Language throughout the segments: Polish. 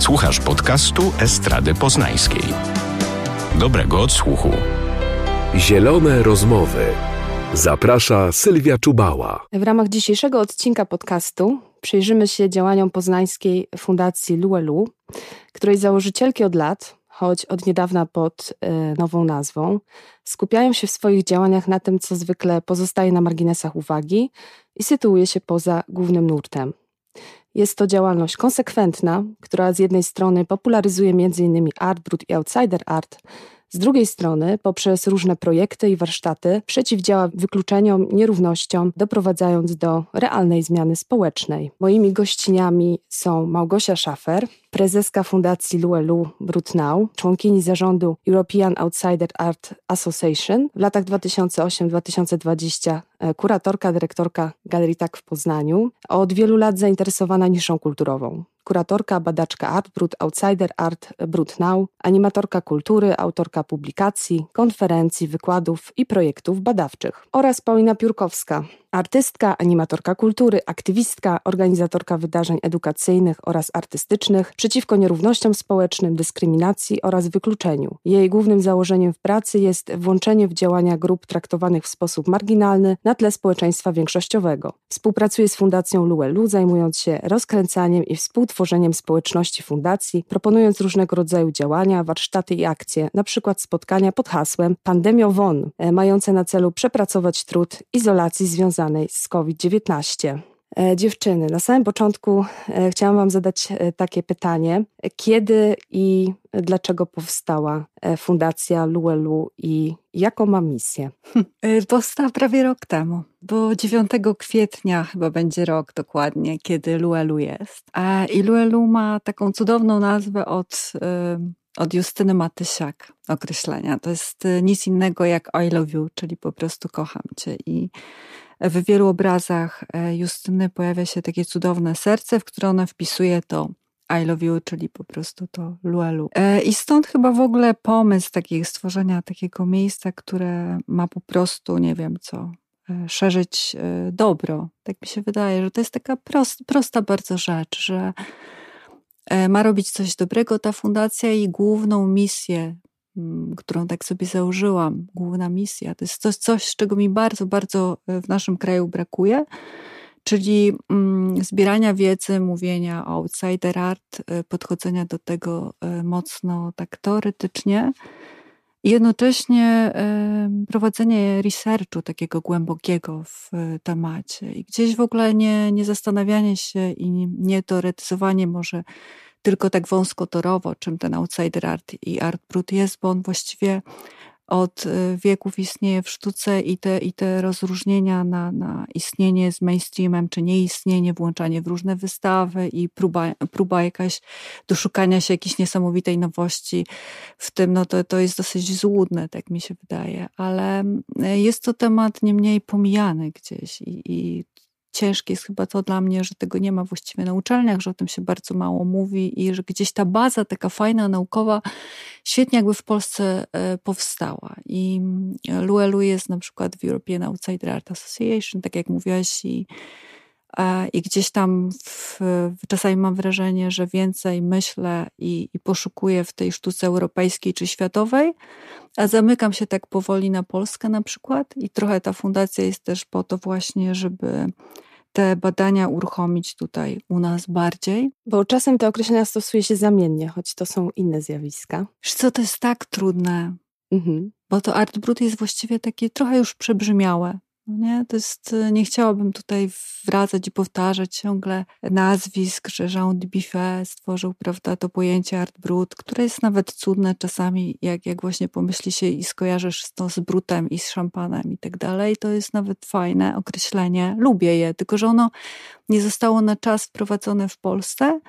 Słuchasz podcastu Estrady Poznańskiej. Dobrego odsłuchu. Zielone rozmowy. Zaprasza Sylwia Czubała. W ramach dzisiejszego odcinka podcastu przyjrzymy się działaniom poznańskiej Fundacji Luelu, której założycielki od lat, choć od niedawna pod y, nową nazwą, skupiają się w swoich działaniach na tym, co zwykle pozostaje na marginesach uwagi i sytuuje się poza głównym nurtem. Jest to działalność konsekwentna, która z jednej strony popularyzuje m.in. art, brut i outsider art, z drugiej strony, poprzez różne projekty i warsztaty, przeciwdziała wykluczeniom, nierównościom, doprowadzając do realnej zmiany społecznej. Moimi gościniami są Małgosia Szafer, prezeska Fundacji Luelu Brutnau, członkini zarządu European Outsider Art Association, w latach 2008-2020 e, kuratorka, dyrektorka Galerii Tak w Poznaniu, od wielu lat zainteresowana niszą kulturową. Kuratorka, badaczka Art Brut, Outsider Art Brut Now, animatorka kultury, autorka publikacji, konferencji, wykładów i projektów badawczych. Oraz Paulina Piórkowska, artystka, animatorka kultury, aktywistka, organizatorka wydarzeń edukacyjnych oraz artystycznych przeciwko nierównościom społecznym, dyskryminacji oraz wykluczeniu. Jej głównym założeniem w pracy jest włączenie w działania grup traktowanych w sposób marginalny na tle społeczeństwa większościowego. Współpracuje z Fundacją Luelu, zajmując się rozkręcaniem i współtworzeniem społeczności fundacji, proponując różnego rodzaju działania, warsztaty i akcje, np. spotkania pod hasłem Pandemio WON, e, mające na celu przepracować trud izolacji związanej związanej z COVID-19. E, dziewczyny, na samym początku e, chciałam Wam zadać e, takie pytanie. Kiedy i dlaczego powstała Fundacja Luelu i jaką ma misję? Powstała prawie rok temu, bo 9 kwietnia chyba będzie rok dokładnie, kiedy Luelu jest. I Luelu ma taką cudowną nazwę od od Justyny Matysiak określenia. To jest nic innego jak I love you, czyli po prostu kocham cię. I w wielu obrazach e, Justyny pojawia się takie cudowne serce, w które ona wpisuje to I love you, czyli po prostu to luelu. E, I stąd chyba w ogóle pomysł takiego stworzenia takiego miejsca, które ma po prostu, nie wiem co, e, szerzyć dobro. Tak mi się wydaje, że to jest taka prost, prosta bardzo rzecz, że ma robić coś dobrego ta fundacja i główną misję którą tak sobie założyłam, główna misja. To jest coś, coś, czego mi bardzo, bardzo e, w naszym kraju brakuje, czyli mm, zbierania wiedzy, mówienia o outsider art, e, podchodzenia do tego e, mocno tak teoretycznie i jednocześnie prowadzenie researchu takiego głębokiego w temacie i gdzieś w ogóle nie, nie zastanawianie się i nie teoretyzowanie może tylko tak wąskotorowo, czym ten outsider art i art brut jest, bo on właściwie od y, wieków istnieje w sztuce i te, i te rozróżnienia na, na istnienie z mainstreamem, czy nieistnienie, włączanie w różne wystawy i próba, próba jakaś doszukania się jakiejś niesamowitej nowości w tym, no to, to jest dosyć złudne, tak mi się wydaje, ale y, jest to temat nie mniej pomijany gdzieś i, i ciężkie jest chyba to dla mnie, że tego nie ma właściwie na uczelniach, że o tym się bardzo mało mówi i że gdzieś ta baza taka fajna, naukowa, świetnie jakby w Polsce e, powstała. I mm, Luelu jest na przykład w European Outsider Art Association, tak jak mówiłaś, i, i gdzieś tam w, czasami mam wrażenie, że więcej myślę i, i poszukuję w tej sztuce europejskiej czy światowej, a zamykam się tak powoli na Polskę na przykład i trochę ta fundacja jest też po to właśnie, żeby te badania uruchomić tutaj u nas bardziej. Bo czasem te określenia stosuje się zamiennie, choć to są inne zjawiska. Wiesz co, to jest tak trudne, mhm. bo to art brut jest właściwie takie trochę już przebrzmiałe. No nie? To jest, e, nie chciałabym tutaj wracać i powtarzać ciągle nazwisk, że Jean Dubuffet stworzył prawda, to pojęcie art brut, które jest nawet cudne czasami, jak, jak właśnie pomyśli się i skojarzysz to z brutem i z szampanem i tak dalej. To jest nawet fajne określenie. Lubię je, tylko że ono nie zostało na czas wprowadzone w Polsce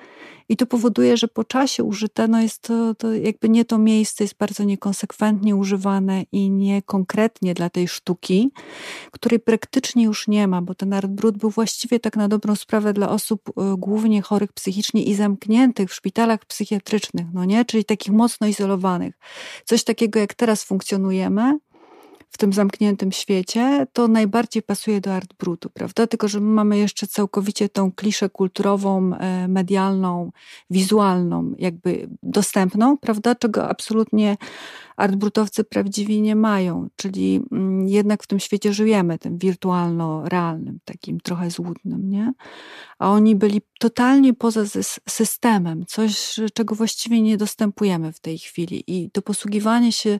i to powoduje, że po czasie użyte, no jest to, to jakby nie to miejsce, jest bardzo niekonsekwentnie używane i niekonkretnie dla tej sztuki, której praktycznie już nie ma, bo ten art brut był właściwie tak na dobrą sprawę dla osób e, głównie chorych psychicznie i zamkniętych w szpitalach psychiatrycznych, no nie? Czyli takich mocno izolowanych. Coś takiego jak teraz funkcjonujemy, w tym zamkniętym świecie, to najbardziej pasuje do art brutu, prawda? Tylko, że my mamy jeszcze całkowicie tą kliszę kulturową, e, medialną, wizualną, jakby dostępną, prawda? Czego absolutnie artbrutowcy prawdziwi nie mają, czyli mm, jednak w tym świecie żyjemy, tym wirtualno-realnym, takim trochę złudnym, nie? A oni byli totalnie poza systemem, coś, czego właściwie nie dostępujemy w tej chwili. I to posługiwanie się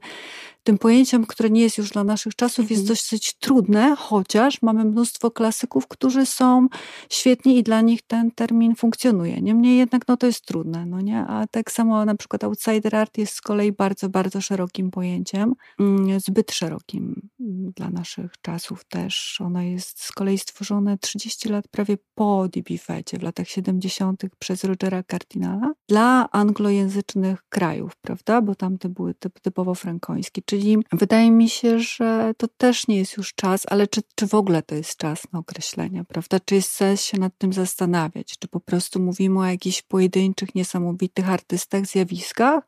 tym pojęciem, które nie jest już dla naszych czasów, jest mhm. dosyć trudne, chociaż mamy mnóstwo klasyków, którzy są świetni i dla nich ten termin funkcjonuje. Niemniej jednak no, to jest trudne, no nie? A tak samo na przykład outsider art jest z kolei bardzo, bardzo szerokim pojęciem, mm, zbyt szerokim mm, dla naszych czasów też. Ono jest z kolei stworzone 30 lat prawie po DB Fecie, w latach 70. przez Rogera Cardinala dla anglojęzycznych krajów, prawda? Bo tamte były typ, typowo frankońskie Czyli wydaje mi się, że to też nie jest już czas, ale czy, czy w ogóle to jest czas na określenia, prawda? Czy jest sens się nad tym zastanawiać? Czy po prostu mówimy o jakichś pojedynczych, niesamowitych artystach, zjawiskach,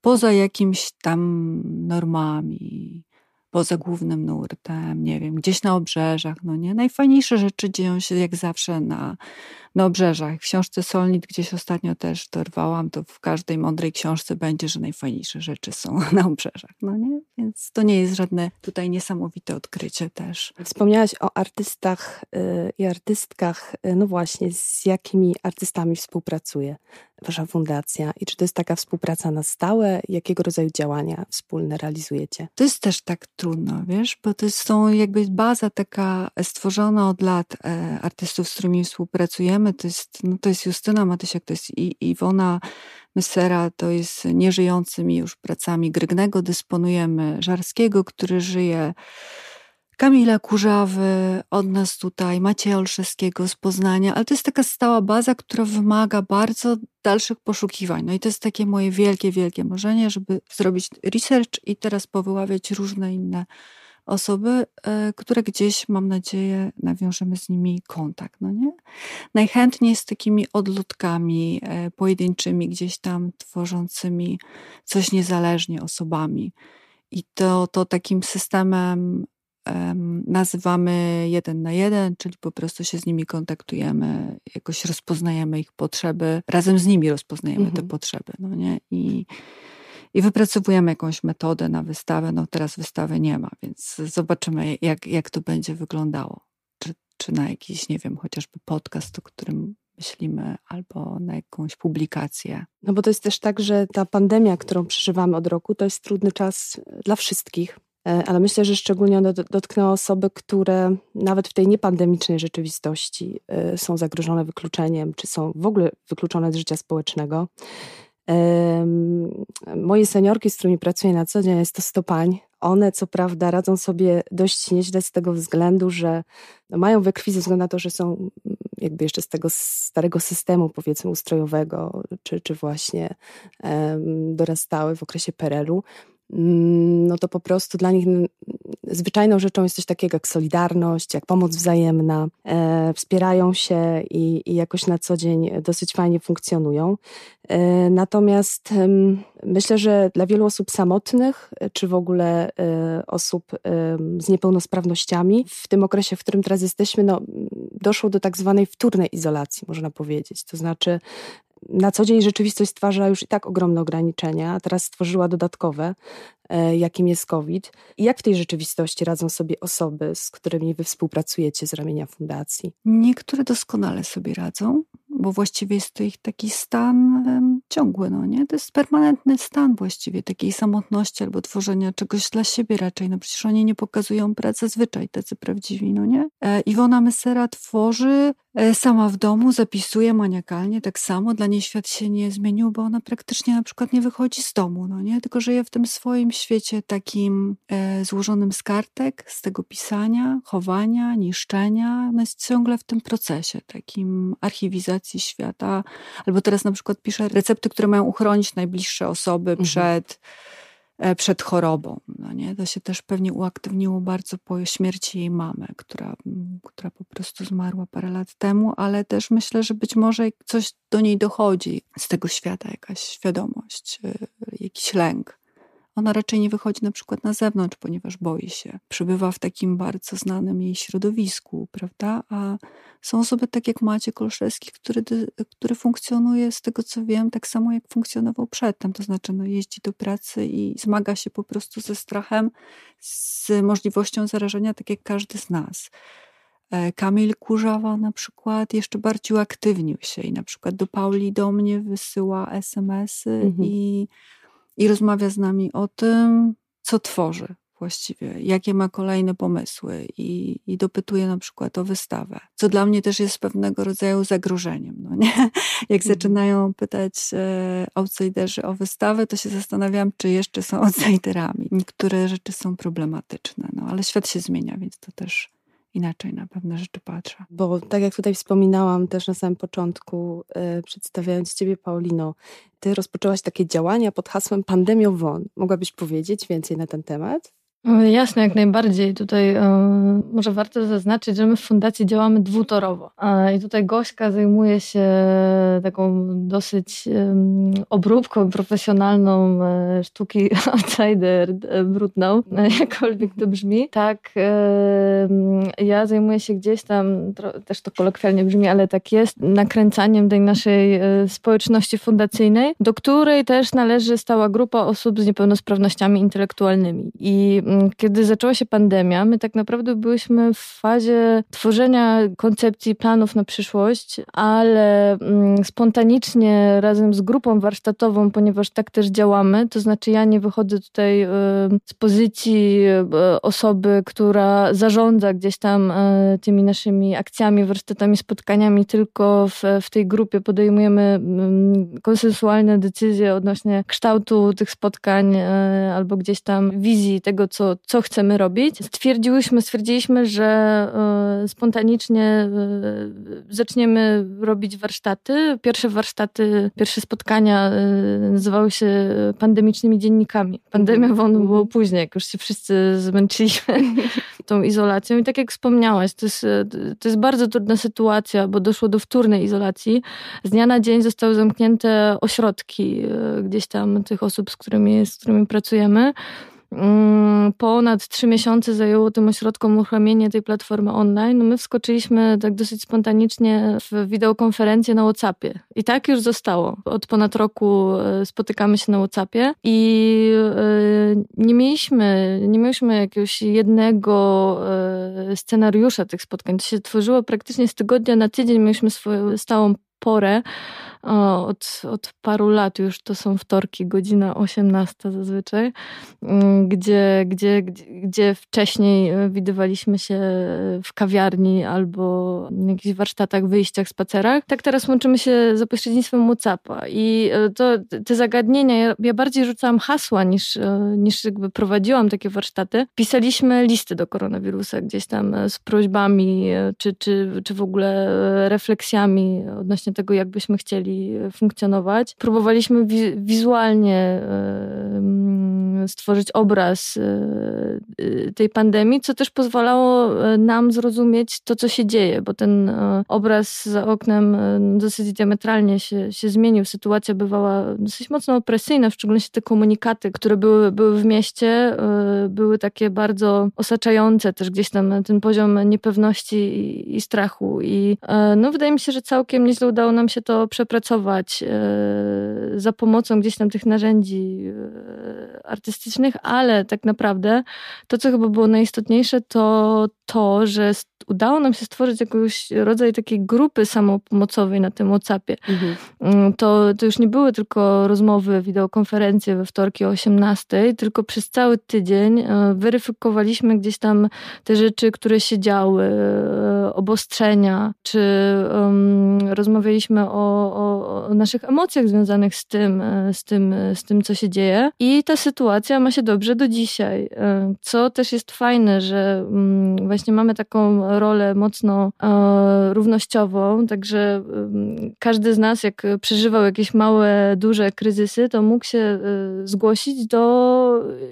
poza jakimiś tam normami, poza głównym nurtem, nie wiem, gdzieś na obrzeżach, no nie? Najfajniejsze rzeczy dzieją się jak zawsze na, na obrzeżach. W książce Solnit gdzieś ostatnio też dorwałam, to w każdej mądrej książce będzie, że najfajniejsze rzeczy są na obrzeżach, no nie? Więc to nie jest żadne tutaj niesamowite odkrycie też. Wspomniałaś o artystach y, i artystkach. No właśnie, z jakimi artystami współpracuje wasza fundacja i czy to jest taka współpraca na stałe? Jakiego rodzaju działania wspólne realizujecie? To jest też tak trudno, wiesz, bo to jest są jakby baza taka stworzona od lat e, artystów, z którymi współpracujemy, to jest, no to jest Justyna Matysiak, to jest I, Iwona Mysera, to jest nieżyjącymi już pracami Grygnego, dysponujemy Żarskiego, który żyje, Kamila Kurzawy, od nas tutaj, Macieja Olszewskiego z Poznania, ale to jest taka stała baza, która wymaga bardzo dalszych poszukiwań. No i to jest takie moje wielkie, wielkie marzenie, żeby zrobić research i teraz powyławiać różne inne osoby, e, które gdzieś, mam nadzieję, nawiążemy z nimi kontakt, no nie? Najchętniej z takimi odludkami e, pojedynczymi, gdzieś tam tworzącymi coś niezależnie osobami. I to, to takim systemem nazywamy jeden na jeden, czyli po prostu się z nimi kontaktujemy, jakoś rozpoznajemy ich potrzeby, razem z nimi rozpoznajemy mhm. te potrzeby, no nie? I i wypracowujemy jakąś metodę na wystawę. No teraz wystawy nie ma, więc zobaczymy, jak, jak to będzie wyglądało. Czy, czy na jakiś, nie wiem, chociażby podcast, o którym myślimy, albo na jakąś publikację. No bo to jest też tak, że ta pandemia, którą przeżywamy od roku, to jest trudny czas dla wszystkich. E, ale myślę, że szczególnie ono dotknęło osoby, które nawet w tej niepandemicznej rzeczywistości e, są zagrożone wykluczeniem, czy są w ogóle wykluczone z życia społecznego. Moje seniorki, z którymi pracuję na co dzień, jest to 100 pań. One, co prawda, radzą sobie dość nieźle z tego względu, że no mają we krwi ze względu na to, że są mm, jakby jeszcze z tego starego systemu, powiedzmy, ustrojowego, czy, czy właśnie um, dorastały w okresie mm, no to po prostu dla nich zwyczajną rzeczą jest coś takiego jak solidarność, jak pomoc wzajemna, e, wspierają się i, i, jakoś na co dzień dosyć fajnie funkcjonują. E, natomiast e, myślę, że dla wielu osób samotnych, czy w ogóle e, osób z niepełnosprawnościami, w tym okresie, w którym teraz jesteśmy, no, doszło do tak zwanej wtórnej izolacji, można powiedzieć. To znaczy, na co dzień rzeczywistość stwarza już i tak ogromne ograniczenia, a teraz stworzyła dodatkowe, jakim jest COVID. Jak w tej rzeczywistości radzą sobie osoby, z którymi wy współpracujecie z ramienia fundacji? Niektóre doskonale sobie radzą, bo właściwie jest to ich taki stan ciągły, no nie? To jest permanentny stan właściwie takiej samotności albo tworzenia czegoś dla siebie raczej. No przecież oni nie pokazują pracy zwyczaj, tacy prawdziwi, no nie? E, Iwona Mysera tworzy e, sama w domu, zapisuje maniakalnie, tak samo. Dla niej świat się nie zmienił, bo ona praktycznie na przykład nie wychodzi z domu, no nie? Tylko żyje w tym swoim świecie takim e, złożonym z kartek, z tego pisania, chowania, niszczenia. Ona jest ciągle w tym procesie takim archiwizacji świata. Albo teraz na przykład pisze recepty, które mają uchronić najbliższe osoby mhm. przed, e, przed chorobą. No nie? To się też pewnie uaktywniło bardzo po śmierci jej mamy, która, która po prostu zmarła parę lat temu, ale też myślę, że być może coś do niej dochodzi z tego świata, jakaś świadomość, e, jakiś lęk ona raczej nie wychodzi na przykład na zewnątrz, ponieważ boi się. Przybywa w takim bardzo znanym jej środowisku, prawda? A są osoby tak jak Maciek Olszewski, który, który funkcjonuje z tego co wiem tak samo jak funkcjonował przedtem, to znaczy no, jeździ do pracy i zmaga się po prostu ze strachem, z możliwością zarażenia tak jak każdy z nas. E, Kamil Kurzawa na przykład jeszcze bardziej uaktywnił się i na przykład do Pauli do mnie wysyła SMS-y mhm. i, i rozmawia z nami o tym, co tworzy właściwie, jakie ma kolejne pomysły i, i dopytuje na przykład o wystawę, co dla mnie też jest pewnego rodzaju zagrożeniem. No nie? Jak mhm. zaczynają pytać e, outsiderzy o wystawę, to się zastanawiam, czy jeszcze są outsiderami. Niektóre rzeczy są problematyczne, no ale świat się zmienia, więc to też inaczej na pewne rzeczy patrzę. Bo tak jak tutaj wspominałam też na samym początku, yy, przedstawiając Ciebie, Paulino, Ty rozpoczęłaś takie działania pod hasłem Pandemio WON. Mogłabyś powiedzieć więcej na ten temat? Jasne, jak najbardziej. Tutaj e, może warto zaznaczyć, że my w fundacji działamy dwutorowo. E, I tutaj Gośka zajmuje się taką dosyć obróbką profesjonalną e, sztuki outsider brudną, jakkolwiek to brzmi. Tak, ja zajmuję się gdzieś tam, też to kolokwialnie brzmi, ale tak jest, nakręcaniem tej naszej społeczności fundacyjnej, do której też należy stała grupa osób z niepełnosprawnościami intelektualnymi. I kiedy zaczęła się pandemia, my tak naprawdę byliśmy w fazie tworzenia koncepcji planów na przyszłość, ale mm, spontanicznie razem z grupą warsztatową, ponieważ tak też działamy, to znaczy ja nie wychodzę tutaj z pozycji osoby, która zarządza gdzieś tam e, tymi naszymi akcjami, warsztatami, spotkaniami, tylko w, w tej grupie podejmujemy mm, konsensualne decyzje odnośnie kształtu tych spotkań albo gdzieś tam wizji tego, co co, co chcemy robić. Stwierdziłyśmy, stwierdziliśmy, że e, spontanicznie e, zaczniemy robić warsztaty. Pierwsze warsztaty, pierwsze spotkania e, nazywały się pandemicznymi dziennikami. Pandemia mhm. won było później, jak już się wszyscy zmęczyliśmy tą izolacją. I tak jak wspomniałaś, to jest, to jest bardzo trudna sytuacja, bo doszło do wtórnej izolacji. Z dnia na dzień zostały zamknięte ośrodki gdzieś tam tych osób, z którymi, z którymi pracujemy. Mm, ponad trzy miesiące zajęło tym ośrodkom uruchomienie tej platformy online. No my wskoczyliśmy tak dosyć spontanicznie w wideokonferencję na WhatsAppie. I tak już zostało. Od ponad roku e, spotykamy się na WhatsAppie i e, nie mieliśmy, nie mieliśmy jakiegoś jednego e, scenariusza tych spotkań. To się tworzyło praktycznie z tygodnia na tydzień. Mieliśmy swoją stałą porę od, od paru lat już to są wtorki, godzina 18 zazwyczaj, mm, gdzie, gdzie, gdzie, wcześniej e, widywaliśmy się w kawiarni albo na jakichś warsztatach, wyjściach, spacerach. Tak teraz łączymy się za pośrednictwem WhatsAppa i e, to, te zagadnienia, ja, ja bardziej rzucałam hasła niż, e, niż jakby prowadziłam takie warsztaty. Pisaliśmy listy do koronawirusa gdzieś tam z prośbami, czy, czy, czy w ogóle refleksjami odnośnie tego, jakbyśmy chcieli funkcjonować. Próbowaliśmy wi wizualnie e, stworzyć obraz e, e, tej pandemii, co też pozwalało nam zrozumieć to, co się dzieje, bo ten obraz za oknem dosyć diametralnie się, się zmienił. Sytuacja bywała dosyć mocno opresyjna, w szczególności te komunikaty, które były, były w mieście, były takie bardzo osaczające też gdzieś tam ten poziom niepewności i, i strachu. I no, wydaje mi się, że całkiem nieźle udało nam się to przepracować pracować e, za pomocą gdzieś tam tych narzędzi e, artystycznych, ale tak naprawdę to, co chyba było najistotniejsze, to to, że udało nam się stworzyć jakiś rodzaj takiej grupy samopomocowej na tym WhatsAppie. Mhm. Mm, to, to już nie były tylko rozmowy, wideokonferencje we wtorki o 18, tylko przez cały tydzień e, weryfikowaliśmy gdzieś tam te rzeczy, które się działy, obostrzenia, czy um, rozmawialiśmy o, o o, naszych emocjach związanych z tym, e, z, tym, e, z tym, co się dzieje. I ta sytuacja ma się dobrze do dzisiaj. E, co też jest fajne, że mm, właśnie właśnie mamy taką rolę mocno e, równościową, także każdy z nas, jak przeżywał jakieś małe, duże kryzysy, to mógł się e, zgłosić do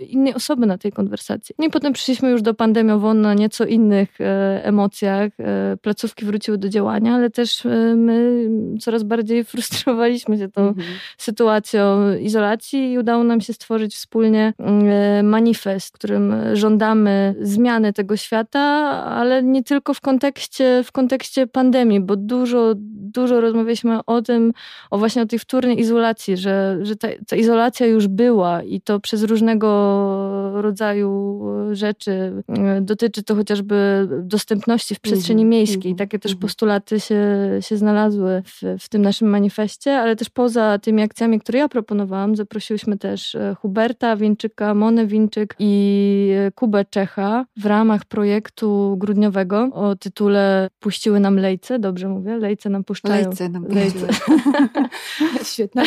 innej osoby na tej konwersacji. No i potem przyszliśmy już do pandemiowo na nieco innych e, emocjach. E, placówki wróciły do działania, ale też e, my coraz bardziej frustrowaliśmy się tą mhm. sytuacją izolacji i udało nam się stworzyć wspólnie manifest, w którym żądamy zmiany tego świata, ale nie tylko w kontekście, w kontekście pandemii, bo dużo, dużo rozmawialiśmy o tym, o właśnie o tej wtórnej izolacji, że, że ta, ta izolacja już była i to przez różnego rodzaju rzeczy. Dotyczy to chociażby dostępności w przestrzeni mm -hmm, miejskiej. Takie też mhm. postulaty się, się znalazły w, w tym naszym manifestie, ale też poza tymi akcjami, które ja proponowałam, zaprosiłyśmy też e, Huberta Winczyka, Monę Winczyk i Kubę Czecha w ramach projektu grudniowego o tytule Puściły nam lejce, dobrze mówię? Lejce nam puszczają. Lejce nam puściły. Świetna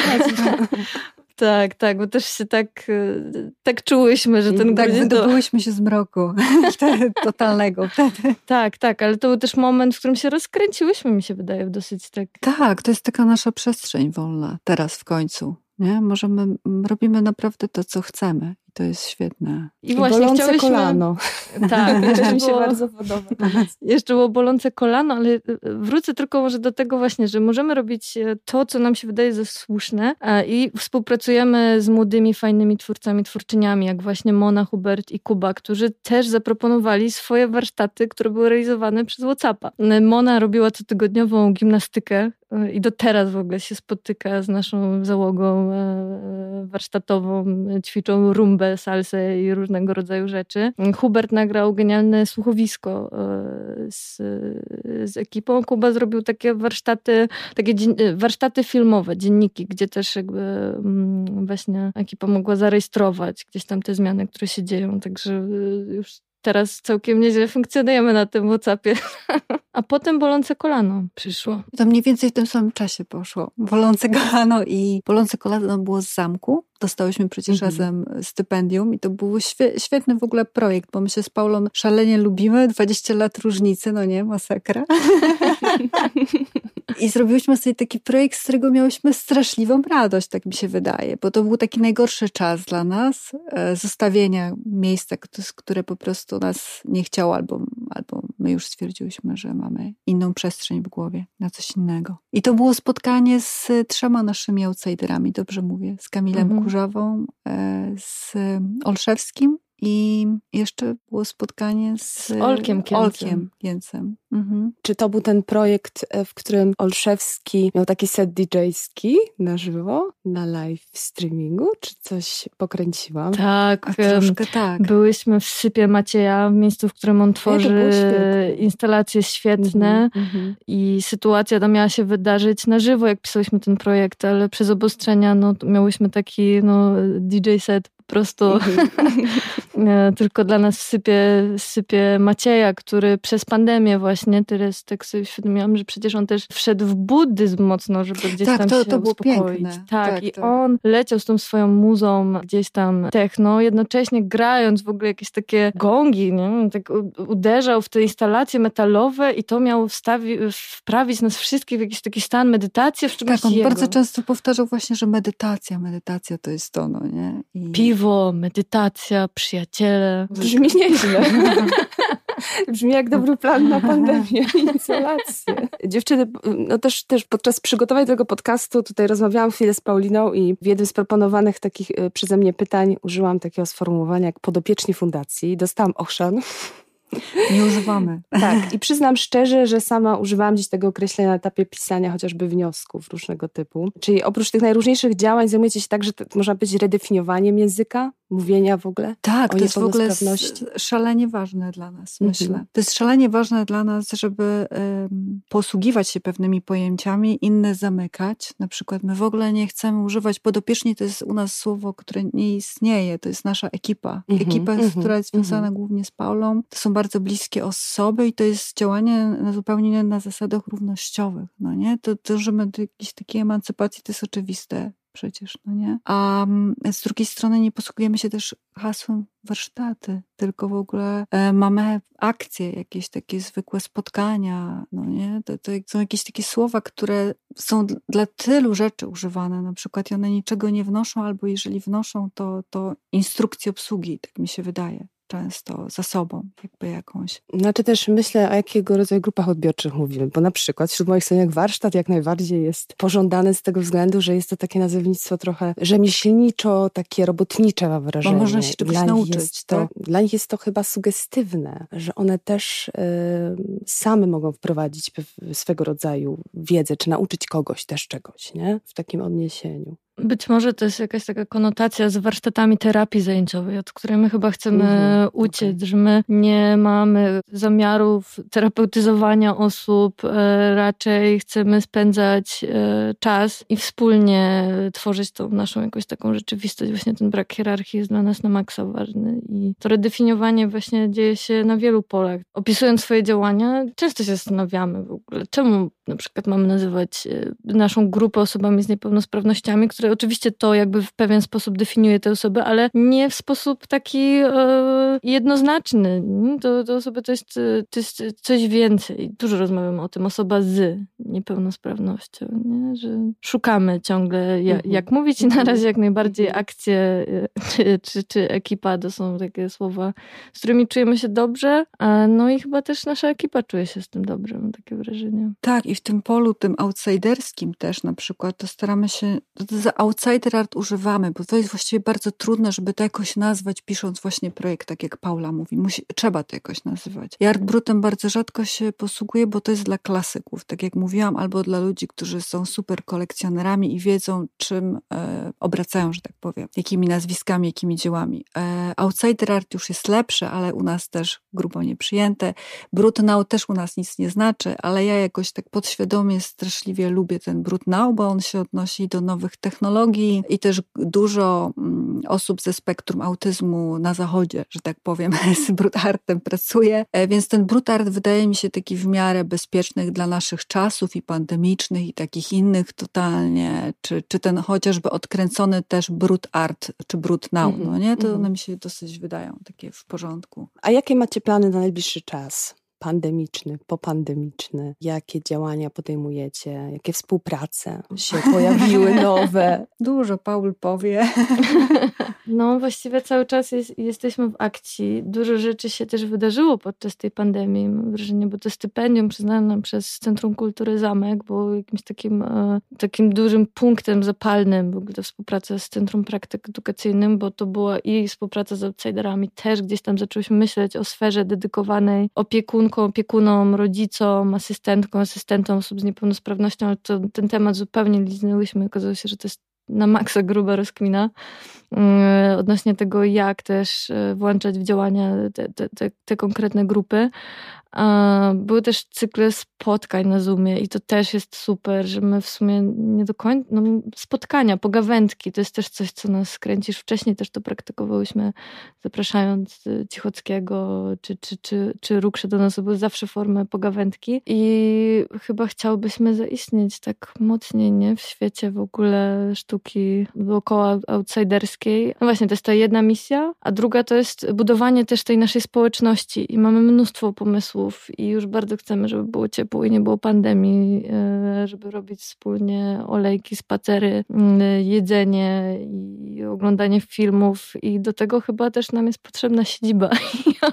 Tak, tak, bo też się tak, y, tak czułyśmy, że ten Tak, grudzień wydobyłyśmy to... się z mroku totalnego wtedy. Tak, tak, ale to był też moment, w którym się rozkręciłyśmy, mi się wydaje, dosyć tak. Tak, to jest taka nasza przestrzeń wolna, teraz w końcu. Nie? Możemy, robimy naprawdę to, co chcemy. I to jest świetne. I, I właśnie bolące chciałyśmy... kolano. Tak, jeszcze mi się bardzo podoba. Jeszcze było bolące kolano, ale y, wrócę tylko może do tego właśnie, że możemy robić e, to, co nam się wydaje za słuszne i współpracujemy z młodymi, fajnymi twórcami, twórczyniami, jak właśnie Mona, Hubert i Kuba, którzy też zaproponowali swoje warsztaty, które były realizowane przez Whatsappa. Mona robiła cotygodniową gimnastykę i do teraz w ogóle się spotyka z naszą załogą e, warsztatową, ćwiczą rumbę, salsę i różnego rodzaju rzeczy. Hubert nagrał genialne słuchowisko e, z, z ekipą. Kuba zrobił takie warsztaty, takie warsztaty filmowe, dzienniki, gdzie też jakby mm, właśnie ekipa mogła zarejestrować gdzieś tam te zmiany, które się dzieją, także e, już teraz całkiem nieźle funkcjonujemy na tym WhatsAppie. A potem bolące kolano przyszło. To mniej więcej w tym samym czasie poszło. Bolące kolano i bolące kolano było z zamku. Dostałyśmy przecież mhm. razem stypendium i to był świe świetny w ogóle projekt, bo my się z Paulą szalenie lubimy. 20 lat różnicy, no nie, masakra. I zrobiłyśmy sobie taki projekt, z którego miałyśmy straszliwą radość, tak mi się wydaje, bo to był taki najgorszy czas dla nas, e, zostawienia miejsca, które po prostu nas nie chciało, albo, albo my już stwierdziłyśmy, że mamy inną przestrzeń w głowie na coś innego. I to było spotkanie z trzema naszymi outsiderami, dobrze mówię, z Kamilem mhm. Kurzawą, e, z Olszewskim i jeszcze było spotkanie z, z Olkiem Kiencem. Olkiem Kiencem. Mhm. Czy to był ten projekt, e, w którym Olszewski miał taki set DJ-ski na żywo, na live streamingu? Czy coś pokręciłam? Tak, A troszkę tak. Byłyśmy w Sypie Macieja, w miejscu, w którym on tworzy instalacje świetne mhm, mhm. i sytuacja ta miała się wydarzyć na żywo, jak pisałyśmy ten projekt, ale przez obostrzenia no, miałyśmy taki no, DJ set prostu e, tylko dla nas sypie, sypie Macieja, który przez pandemię właśnie, teraz tak sobie świadomiłam, że przecież on też wszedł w buddyzm mocno, żeby gdzieś tak, tam to, się to było uspokoić. Piękne. Tak, tak, i tak. on leciał z tą swoją muzą gdzieś tam techno, jednocześnie grając w ogóle jakieś takie gongi, nie? tak uderzał w te instalacje metalowe i to miało wstawi, wprawić nas wszystkich w jakiś taki stan medytacji, w szczególności Tak, on jego. bardzo często powtarzał właśnie, że medytacja, medytacja to jest to, no nie? I... Piwo, medytacja, przyjaciele. Brzmi nieźle. Brzmi jak dobry plan na pandemię i izolację. Dziewczyny, no też, też podczas przygotowania tego podcastu tutaj rozmawiałam chwilę z Pauliną i w jednym z proponowanych takich y, przeze mnie pytań użyłam takiego sformułowania jak podopieczni fundacji. Dostałam ochrzan. Nie używamy. Tak, i przyznam szczerze, że sama używałam dziś tego określenia na etapie pisania chociażby wniosków różnego typu. Czyli oprócz tych najróżniejszych działań zajmujecie się także, można być redefiniowaniem języka, mówienia w ogóle Tak, to jest w ogóle szalenie ważne dla nas, myślę. Mhm. To jest szalenie ważne dla nas, żeby um, posługiwać się pewnymi pojęciami, inne zamykać. Na przykład my w ogóle nie chcemy używać podopieczni, to jest u nas słowo, które nie istnieje, to jest nasza ekipa. Mhm, ekipa, mhm, która jest związana głównie z Paulą. To są bardzo bliskie osoby i to jest działanie na zupełnie na zasadach równościowych, no nie? To dążymy do jakiejś takiej emancypacji, to jest oczywiste przecież, no nie? A z drugiej strony nie posługujemy się też hasłem warsztaty, tylko w ogóle e, mamy akcje, jakieś takie zwykłe spotkania, no nie? To, to są jakieś takie słowa, które są dla tylu rzeczy używane, na przykład i one niczego nie wnoszą, albo jeżeli wnoszą, to, to instrukcje obsługi, tak mi się wydaje często za sobą, jakby jakąś. Znaczy też myślę, o jakiego rodzaju grupach odbiorczych mówimy, bo na przykład wśród moich znajomych warsztat jak najbardziej jest pożądany z tego względu, że jest to takie nazewnictwo trochę rzemieślniczo, takie robotnicze mam wrażenie. Bo można się czegoś dla nauczyć. To, tak? Dla nich jest to chyba sugestywne, że one też y, same mogą wprowadzić swego rodzaju wiedzę, czy nauczyć kogoś też czegoś, nie? W takim odniesieniu. Być może to jest jakaś taka konotacja z warsztatami terapii zajęciowej, od której my chyba chcemy mhm, uciec, okay. że my nie mamy zamiarów terapeutyzowania osób, e, raczej chcemy spędzać e, czas i wspólnie tworzyć tą naszą jakąś taką rzeczywistość. Właśnie ten brak hierarchii jest dla nas na maksa ważny i to redefiniowanie właśnie dzieje się na wielu polach. Opisując swoje działania, często się zastanawiamy w ogóle, czemu na przykład mamy nazywać e, naszą grupę osobami z niepełnosprawnościami, które oczywiście to jakby w pewien sposób definiuje te osoby, ale nie w sposób taki e, jednoznaczny. To, to osoby to jest, to jest coś więcej. Dużo rozmawiamy o tym. Osoba z niepełnosprawnością, nie? że szukamy ciągle jak, mhm. jak mówić i na razie jak najbardziej mhm. akcje e, czy, czy, czy ekipa to są takie słowa, z którymi czujemy się dobrze, no i chyba też nasza ekipa czuje się z tym dobrze, mam takie wrażenie. Tak i w tym polu, tym outsiderskim też na przykład, to staramy się, to za outsider art używamy, bo to jest właściwie bardzo trudne, żeby to jakoś nazwać, pisząc właśnie projekt, tak jak Paula mówi. Musi, trzeba to jakoś nazywać. I art brutem bardzo rzadko się posługuje, bo to jest dla klasyków, tak jak mówiłam, albo dla ludzi, którzy są super kolekcjonerami i wiedzą, czym e, obracają, że tak powiem, jakimi nazwiskami, jakimi dziełami. E, outsider art już jest lepszy, ale u nas też grubo nieprzyjęte. Now też u nas nic nie znaczy, ale ja jakoś tak podświadomie straszliwie lubię ten now, bo on się odnosi do nowych technologii i też dużo mm, osób ze spektrum autyzmu na zachodzie, że tak powiem, z brutartem pracuje, e, więc ten brutart wydaje mi się taki w miarę bezpieczny dla naszych czasów i pandemicznych i takich innych totalnie, czy, czy ten chociażby odkręcony też brut art, czy mm -hmm. no nie? To -hmm. one mi się dosyć wydają takie w porządku. A jakie macie plany na najbliższy czas? pandemiczny, popandemiczny? Jakie działania podejmujecie? Jakie współprace się pojawiły nowe? Dużo Paul powie. No właściwie cały czas jest, jesteśmy w akcji. Dużo rzeczy się też wydarzyło podczas tej pandemii, mam wrażenie, bo to stypendium przyznane przez Centrum Kultury Zamek było jakimś takim, e, takim dużym punktem zapalnym w ogóle współpraca z Centrum Praktyk Edukacyjnym, bo to była i współpraca z outsiderami, też gdzieś tam zaczęłyśmy myśleć o sferze dedykowanej opiekunkom opiekunom, rodzicom, asystentką, asystentom osób z niepełnosprawnością, ale to, ten temat zupełnie liznęłyśmy. Okazało się, że to jest na maksa gruba rozkmina yy, odnośnie tego, jak też yy, włączać w działania te, te, te, te konkretne grupy. Były też cykle spotkań na Zoomie i to też jest super, że my w sumie nie do końca, no, spotkania, pogawędki, to jest też coś, co nas kręcisz. Wcześniej też to praktykowałyśmy, zapraszając y, Cichockiego czy, czy, czy, czy do nas, były zawsze formy pogawędki i chyba chciałbyśmy zaistnieć tak mocniej, nie? W świecie w ogóle sztuki dookoła outsiderskiej. No właśnie, to jest ta jedna misja, a druga to jest budowanie też tej naszej społeczności i mamy mnóstwo pomysłów i już bardzo chcemy, żeby było ciepło i nie było pandemii, e, żeby robić wspólnie olejki, spacery, jedzenie i oglądanie filmów i do tego chyba też nam jest potrzebna siedziba.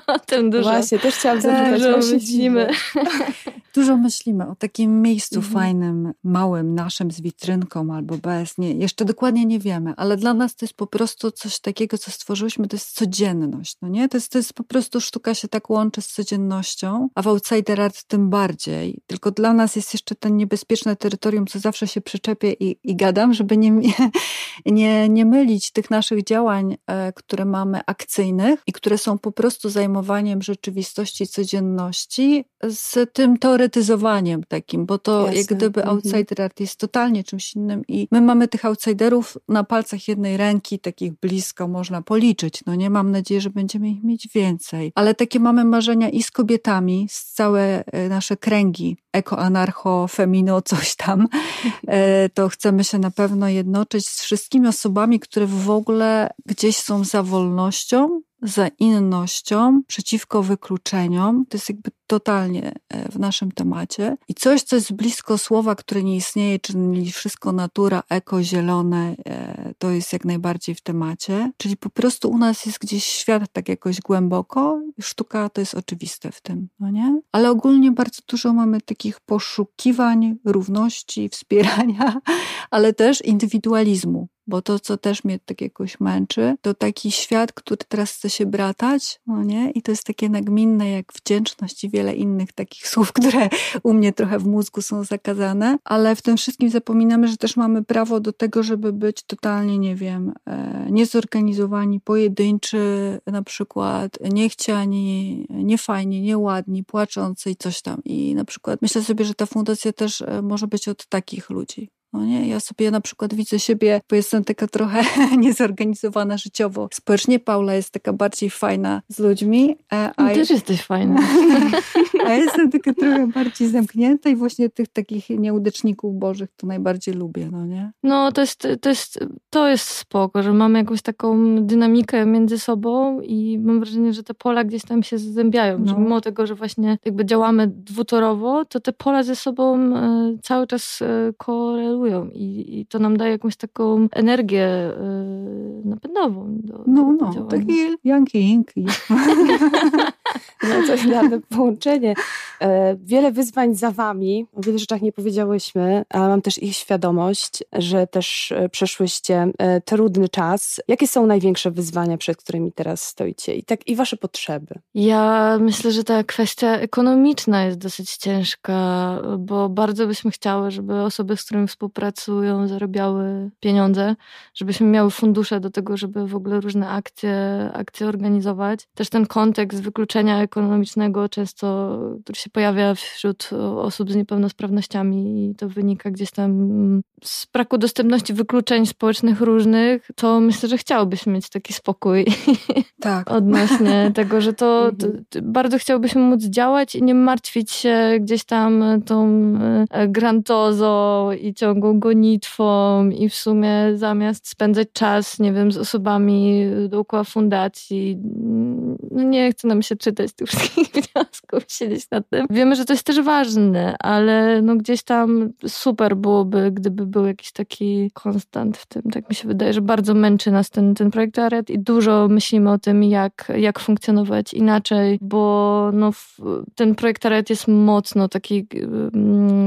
O tym dużo. Właśnie, też chciałam zapytać dużo myślimy. Dużo myślimy o takim miejscu mhm. fajnym, małym, naszym z witrynką albo bez. Nie, jeszcze dokładnie nie wiemy, ale dla nas to jest po prostu coś takiego, co stworzyliśmy, to jest codzienność. No nie? To, jest, to jest po prostu sztuka się tak łączy z codziennością a w outsider art tym bardziej. Tylko dla nas jest jeszcze ten niebezpieczne terytorium, co zawsze się przyczepię i, i gadam, żeby nie, nie, nie mylić tych naszych działań, e, które mamy akcyjnych i które są po prostu zajmowaniem rzeczywistości codzienności z tym teoretyzowaniem takim, bo to Jasne. jak gdyby mhm. outsider art jest totalnie czymś innym i my mamy tych outsiderów na palcach jednej ręki, takich blisko można policzyć. No nie mam nadzieję, że będziemy ich mieć więcej. Ale takie mamy marzenia i z kobietami, z całe e, nasze kręgi eko, anarcho, femino, coś tam, e, to chcemy się na pewno jednoczyć z wszystkimi osobami, które w ogóle gdzieś są za wolnością, za innością, przeciwko wykluczeniom. To jest jakby totalnie e, w naszym temacie. I coś, co jest blisko słowa, które nie istnieje, czyli wszystko natura, eko, zielone, e, to jest jak najbardziej w temacie. Czyli po prostu u nas jest gdzieś świat tak jakoś głęboko sztuka to jest oczywiste w tym, no nie? Ale ogólnie bardzo dużo mamy takich poszukiwań, równości, wspierania, ale też indywidualizmu bo to, co też mnie tak jakoś męczy, to taki świat, który teraz chce się bratać, no nie? I to jest takie nagminne jak wdzięczność i wiele innych takich słów, które u mnie trochę w mózgu są zakazane, ale w tym wszystkim zapominamy, że też mamy prawo do tego, żeby być totalnie, nie wiem, e, niezorganizowani, pojedynczy, na przykład niechciani, niefajni, nieładni, płaczący i coś tam. I na przykład myślę sobie, że ta fundacja też e, może być od takich ludzi. No nie, ja sobie na przykład widzę siebie, bo jestem taka trochę niezorganizowana życiowo. Społecznie Paula jest taka bardziej fajna z ludźmi. E, a też jesteś fajna. a jestem taka trochę bardziej zamknięta i właśnie tych takich nieudeczników bożych to najbardziej lubię, no nie? No to jest, to jest, to jest spoko, że mamy jakąś taką dynamikę między sobą i mam wrażenie, że te pola gdzieś tam się zazębiają, no. że mimo tego, że właśnie jakby działamy dwutorowo, to te pola ze sobą e, cały czas e, i, i to nam daje jakąś taką energię yy, napędową. Do, no, no, do taki Yankee Inki. no to idealne połączenie. E, wiele wyzwań za wami, o wielu rzeczach nie powiedziałyśmy, ale mam też ich świadomość, że też e, przeszłyście e, trudny czas. Jakie są największe wyzwania, przed którymi teraz stoicie i, tak, i wasze potrzeby? Ja myślę, że ta kwestia ekonomiczna jest dosyć ciężka, bo bardzo byśmy chciały, żeby osoby, z którymi współpracują, zarabiały pieniądze, żebyśmy miały fundusze do tego, żeby w ogóle różne akcje, akcje organizować. Też ten kontekst wykluczenia ekonomicznego często, który się pojawia wśród osób z niepełnosprawnościami i to wynika gdzieś tam z braku dostępności wykluczeń społecznych różnych, to myślę, że chciałobyśmy mieć taki spokój tak. odnośnie tego, że to, to, mhm. bardzo chciałbyśmy móc działać i nie martwić się gdzieś tam tą e, grantozą i ciągłą gonitwą i w sumie zamiast spędzać czas, nie wiem, z osobami dookoła fundacji, no nie chce nam się czytać tych wszystkich wniosków, siedzieć nad tym. Wiemy, że to jest też ważne, ale no gdzieś tam super byłoby, gdyby był jakiś taki konstant w tym. Tak mi się wydaje, że bardzo męczy nas ten, ten projekt i dużo myślimy o tym, jak, jak funkcjonować inaczej, bo no, ten projekt jest mocno taki,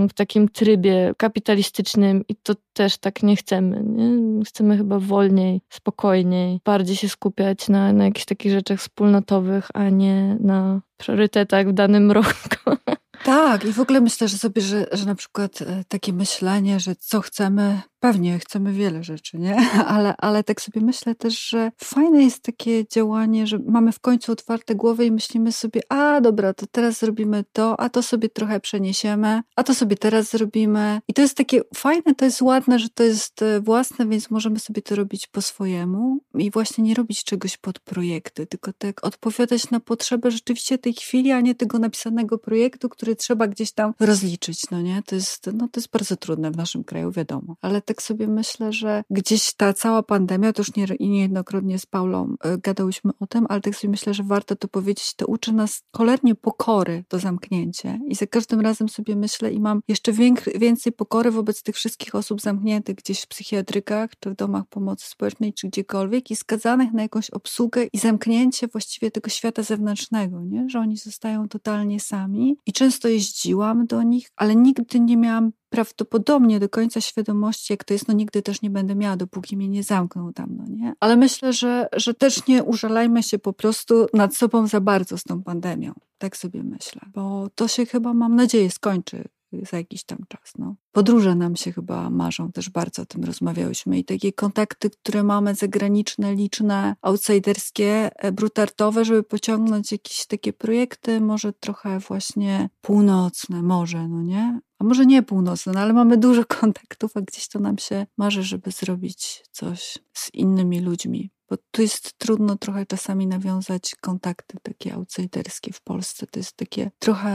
w takim trybie kapitalistycznym i to też tak nie chcemy. Nie? Chcemy chyba wolniej, spokojniej, bardziej się skupiać na, na jakichś takich rzeczach wspólnotowych, a nie na priorytetach w danym roku. Tak, i w ogóle myślę że sobie, że, że na przykład e, takie myślenie, że co chcemy Pewnie chcemy wiele rzeczy, nie? Ale, ale tak sobie myślę też, że fajne jest takie działanie, że mamy w końcu otwarte głowy i myślimy sobie, a dobra, to teraz zrobimy to, a to sobie trochę przeniesiemy, a to sobie teraz zrobimy. I to jest takie fajne, to jest ładne, że to jest e, własne, więc możemy sobie to robić po swojemu i właśnie nie robić czegoś pod projekty, tylko tak odpowiadać na potrzebę rzeczywiście tej chwili, a nie tego napisanego projektu, który trzeba gdzieś tam rozliczyć, no nie? To jest, no to jest bardzo trudne w naszym kraju, wiadomo. Ale tak sobie myślę, że gdzieś ta cała pandemia, to już nie, niejednokrotnie z Paulą e, gadałyśmy o tym, ale tak sobie myślę, że warto to powiedzieć, to uczy nas cholernie pokory to zamknięcie. I za każdym razem sobie myślę i mam jeszcze więcej pokory wobec tych wszystkich osób zamkniętych gdzieś w psychiatrykach, czy w domach pomocy społecznej, czy gdziekolwiek i skazanych na jakąś obsługę i zamknięcie właściwie tego świata zewnętrznego, nie? że oni zostają totalnie sami. I często jeździłam do nich, ale nigdy nie miałam prawdopodobnie do końca świadomości, jak to jest, no nigdy też nie będę miała, dopóki mnie nie zamkną tam, no nie? Ale myślę, że, że też nie użalajmy się po prostu nad sobą za bardzo z tą pandemią. Tak sobie myślę, bo to się chyba, mam nadzieję, skończy za jakiś tam czas. No. Podróże nam się chyba marzą, też bardzo o tym rozmawiałyśmy i takie kontakty, które mamy zagraniczne, liczne, outsiderskie, e, brutartowe, żeby pociągnąć jakieś takie projekty, może trochę właśnie północne, może, no nie? A może nie północne, no ale mamy dużo kontaktów, a gdzieś to nam się marzy, żeby zrobić coś z innymi ludźmi bo tu jest trudno trochę czasami nawiązać kontakty takie outsiderskie w Polsce. To jest takie trochę,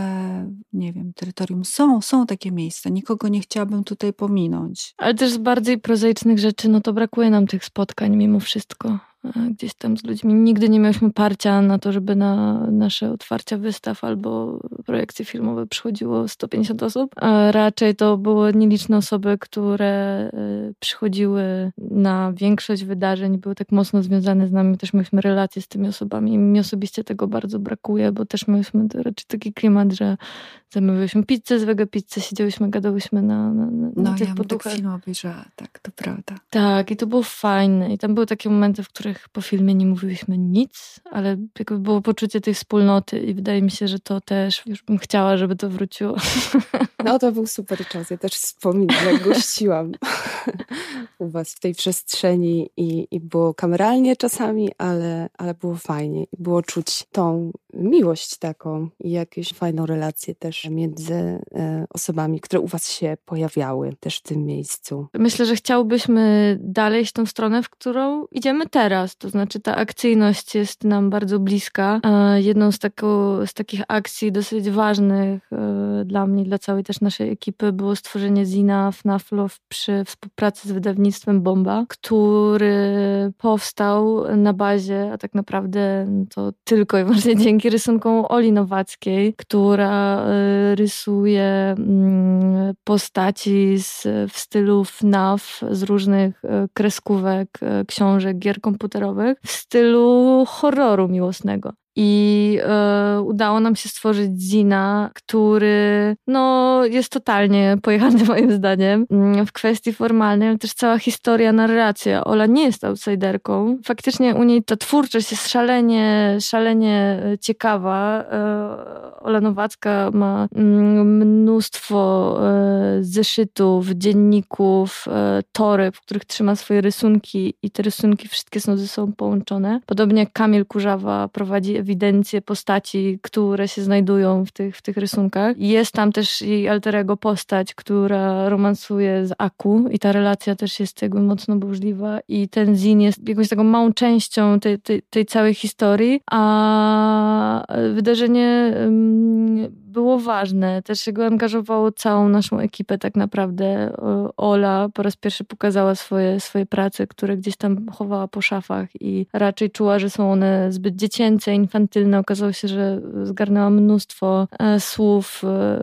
nie wiem, terytorium. Są, są takie miejsca. Nikogo nie chciałabym tutaj pominąć. Ale też z bardziej prozaicznych rzeczy, no to brakuje nam tych spotkań mimo wszystko. E, gdzieś tam z ludźmi. Nigdy nie mieliśmy parcia na to, żeby na nasze otwarcia wystaw albo projekcje filmowe przychodziło 150 osób. A raczej to były nieliczne osoby, które e, przychodziły na większość wydarzeń, były tak mocno związane z nami. Też mieliśmy relacje z tymi osobami mi osobiście tego bardzo brakuje, bo też mieliśmy raczej taki klimat, że zamawialiśmy pizzę z wege pizzę, siedziałyśmy, gadałyśmy na, na, na no, tych ja poduchach. tak film obejrzała, tak, to prawda. Tak, i to było fajne. I tam były takie momenty, w których których po filmie nie mówiłyśmy nic, ale jakby było poczucie tej wspólnoty i wydaje mi się, że to też już bym chciała, żeby to wróciło. No to był super czas. Ja też wspominam, jak gościłam u was w tej przestrzeni i, i było kameralnie czasami, ale, ale było fajnie. I było czuć tą miłość taką i jakieś fajną relację też między e, osobami, które u was się pojawiały też w tym miejscu. Myślę, że chciałbyśmy dalej iść tą stronę, w którą idziemy teraz. To znaczy ta akcyjność jest nam bardzo bliska. Jedną z, tako, z takich akcji dosyć ważnych e, dla mnie, dla całej też naszej ekipy było stworzenie Zina FNAF Love przy współpracy z wydawnictwem Bomba, który powstał na bazie, a tak naprawdę to tylko i wyłącznie dzięki rysunkom Oli Nowackiej, która e, rysuje mm, postaci z, w stylu FNAF z różnych e, kreskówek, książek, gier komputerowych w stylu horroru miłosnego. I e, udało nam się stworzyć Zina, który no, jest totalnie pojechany moim zdaniem mm, w kwestii formalnej, ale też cała historia, narracja. Ola nie jest outsiderką. Faktycznie u niej ta twórczość jest szalenie, szalenie e, ciekawa. E, Ola Nowacka ma mm, mnóstwo zeszytów, dzienników, tory, w których trzyma swoje rysunki i te rysunki wszystkie są ze sobą połączone. Podobnie jak Kamil Kurzawa prowadzi ewidencję postaci, które się znajdują w tych, w tych rysunkach. Jest tam też jej alterego postać, która romansuje z Aku i ta relacja też jest jakby mocno burzliwa i ten zin jest jakąś taką małą częścią tej, tej, tej całej historii, a wydarzenie było ważne. Też jakby angażowało całą naszą ekipę tak naprawdę. Ola po raz pierwszy pokazała swoje, swoje prace, które gdzieś tam chowała po szafach i raczej czuła, że są one zbyt dziecięce, infantylne. Okazało się, że zgarnęła mnóstwo e, słów e,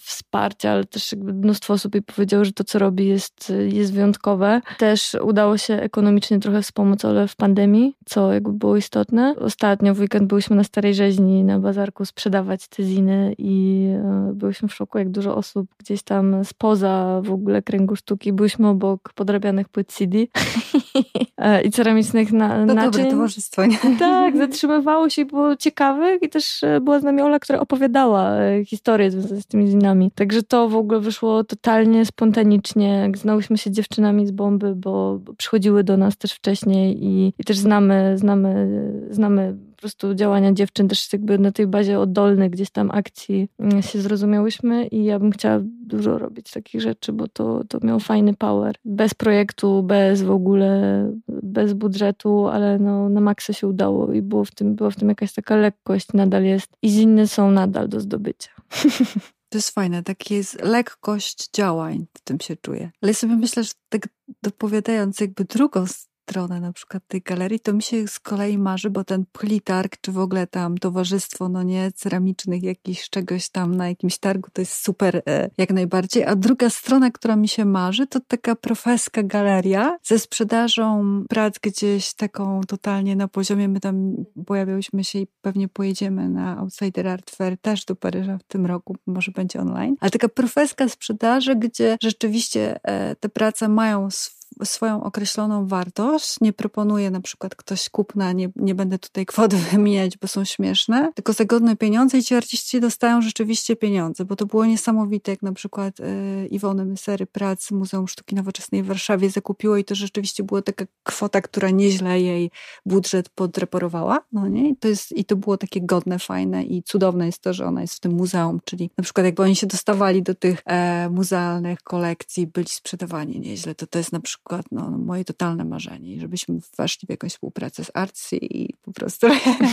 wsparcia, ale też mnóstwo osób jej powiedziało, że to, co robi jest, jest wyjątkowe. Też udało się ekonomicznie trochę wspomóc Ole w pandemii, co jakby było istotne. Ostatnio w weekend byliśmy na Starej Rzeźni na bazarku sprzedawać te ziny i e, byliśmy w szoku, jak dużo osób gdzieś tam spoza w ogóle kręgu sztuki. Byliśmy obok podrabianych płyt CD i ceramicznych na, to naczyń. dobre towarzystwo, nie? Tak, zatrzymywało się i było ciekawe i też e, była z nami Ola, która opowiadała e, historię związane z tymi zinami. Także to w ogóle wyszło totalnie spontanicznie. Znałyśmy się dziewczynami z bomby, bo przychodziły do nas też wcześniej i, i też znamy, znamy, znamy prostu działania dziewczyn też jakby na tej bazie oddolnej gdzieś tam akcji mm, się zrozumiałyśmy i ja bym chciała dużo robić takich rzeczy, bo to, to miał fajny power. Bez projektu, bez w ogóle, bez budżetu, ale no, na maksa się udało i było w tym, była w tym jakaś taka lekkość, nadal jest i z inne są nadal do zdobycia. To jest fajne, taka jest lekkość działań, w tym się czuję. Ale sobie myślę, że tak dopowiadając jakby drugą stronę na przykład tej galerii, to mi się z kolei marzy, bo ten plitarg, czy w ogóle tam towarzystwo, no nie, ceramicznych jakichś czegoś tam na jakimś targu, to jest super e, jak najbardziej. A druga strona, która mi się marzy, to taka profeska galeria ze sprzedażą prac gdzieś taką totalnie na poziomie. My tam pojawiałyśmy się i pewnie pojedziemy na Outsider Art Fair też do Paryża w tym roku, może będzie online. Ale taka profeska sprzedaży, gdzie rzeczywiście e, te prace mają swój swoją określoną wartość. Nie proponuje na przykład ktoś kupna, nie, nie będę tutaj kwot wymieniać, bo są śmieszne, tylko za godne pieniądze i ci artyści dostają rzeczywiście pieniądze, bo to było niesamowite, jak na przykład y, Iwony Mysery Prac Muzeum Sztuki Nowoczesnej w Warszawie zakupiło i to rzeczywiście była taka kwota, która nieźle jej budżet podreporowała, no nie? I to, jest, I to było takie godne, fajne i cudowne jest to, że ona jest w tym muzeum, czyli na przykład jakby oni się dostawali do tych e, muzealnych kolekcji, byli sprzedawani nieźle, to to jest na przykład no, moje totalne marzenie, żebyśmy weszli w jakąś współpracę z Artsy i po prostu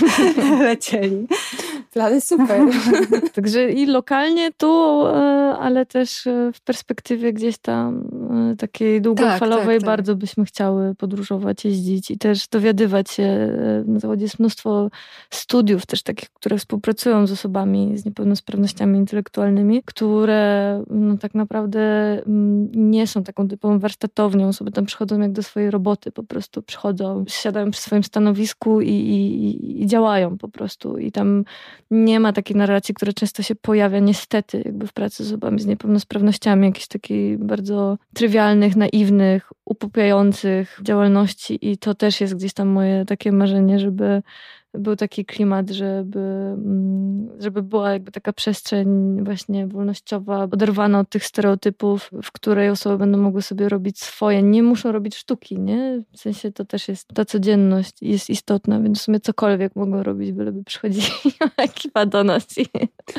lecieli. Plany super. Także i lokalnie tu, e, ale też e, w perspektywie gdzieś tam e, takiej długofalowej tak, tak, tak. bardzo byśmy chciały podróżować, jeździć i też dowiadywać się. Na zachodzie jest mnóstwo studiów też takich, które współpracują z osobami z niepełnosprawnościami intelektualnymi, które no, tak naprawdę mm, nie są taką typową warsztatownią. Osoby tam przychodzą jak do swojej roboty, po prostu przychodzą, siadają przy swoim stanowisku i, i, i działają po prostu. I tam nie ma takiej narracji, która często się pojawia niestety jakby w pracy z osobami z niepełnosprawnościami, jakichś takich bardzo trywialnych, naiwnych, upupiających działalności i to też jest gdzieś tam moje takie marzenie, żeby był taki klimat, żeby, mm, żeby była jakby taka przestrzeń właśnie wolnościowa, oderwana od tych stereotypów, w której osoby będą mogły sobie robić swoje. Nie muszą robić sztuki, nie? W sensie to też jest, ta codzienność jest istotna, więc w sumie cokolwiek mogą robić, byleby przychodzili ekipa do nas. I...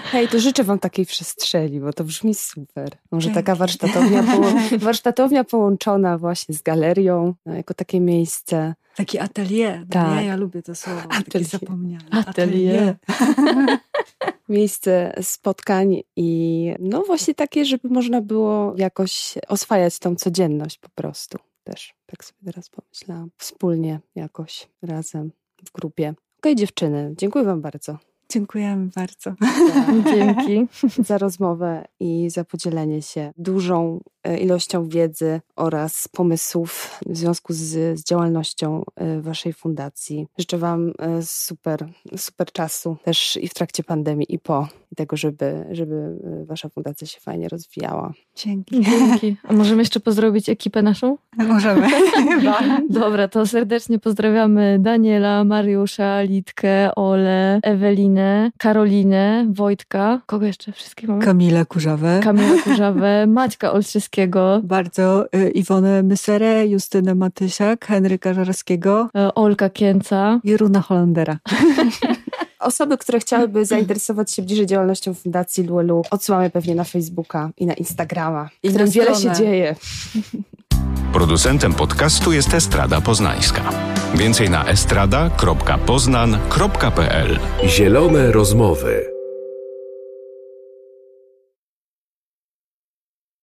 Hej, to życzę wam takiej przestrzeni, bo to brzmi super. Może taka warsztatownia, warsztatownia połączona właśnie z galerią, no, jako takie miejsce Taki atelier. Tak. Ja, ja lubię to słowo. Atelier. Takie zapomniane. Atelier. atelier. Miejsce spotkań i no właśnie takie, żeby można było jakoś oswajać tą codzienność po prostu. Też tak sobie teraz pomyślałam. Wspólnie jakoś razem w grupie. Okej, okay, dziewczyny, dziękuję Wam bardzo. Dziękujemy bardzo. Dzięki za rozmowę i za podzielenie się dużą ilością wiedzy oraz pomysłów w związku z, z działalnością e, Waszej fundacji. Życzę Wam e, super, super czasu też i w trakcie pandemii i po tego, żeby, żeby Wasza fundacja się fajnie rozwijała. Dzięki. Dzięki. A możemy jeszcze pozdrowić ekipę naszą? Możemy. Dobra, to serdecznie pozdrawiamy Daniela, Mariusza, Litkę, Ole, Ewelinę, Karolinę, Wojtka, kogo jeszcze wszystkich mamy? Kamilę Kurzawę. Kamilę Kurzawę, Maćka Olszewskiego. Bardzo y, Iwonę Myserę, Justynę Matysiak, Henryka Żarskiego. Y, Olka Kięca. I Runa Holendera. Osoby, które chciałyby zainteresować się bliżej działalnością Fundacji Luelu, odsyłamy pewnie na Facebooka i na Instagrama, I w którym wiele się dzieje. Producentem podcastu jest Estrada Poznańska. Więcej na estrada.poznan.pl Zielone rozmowy.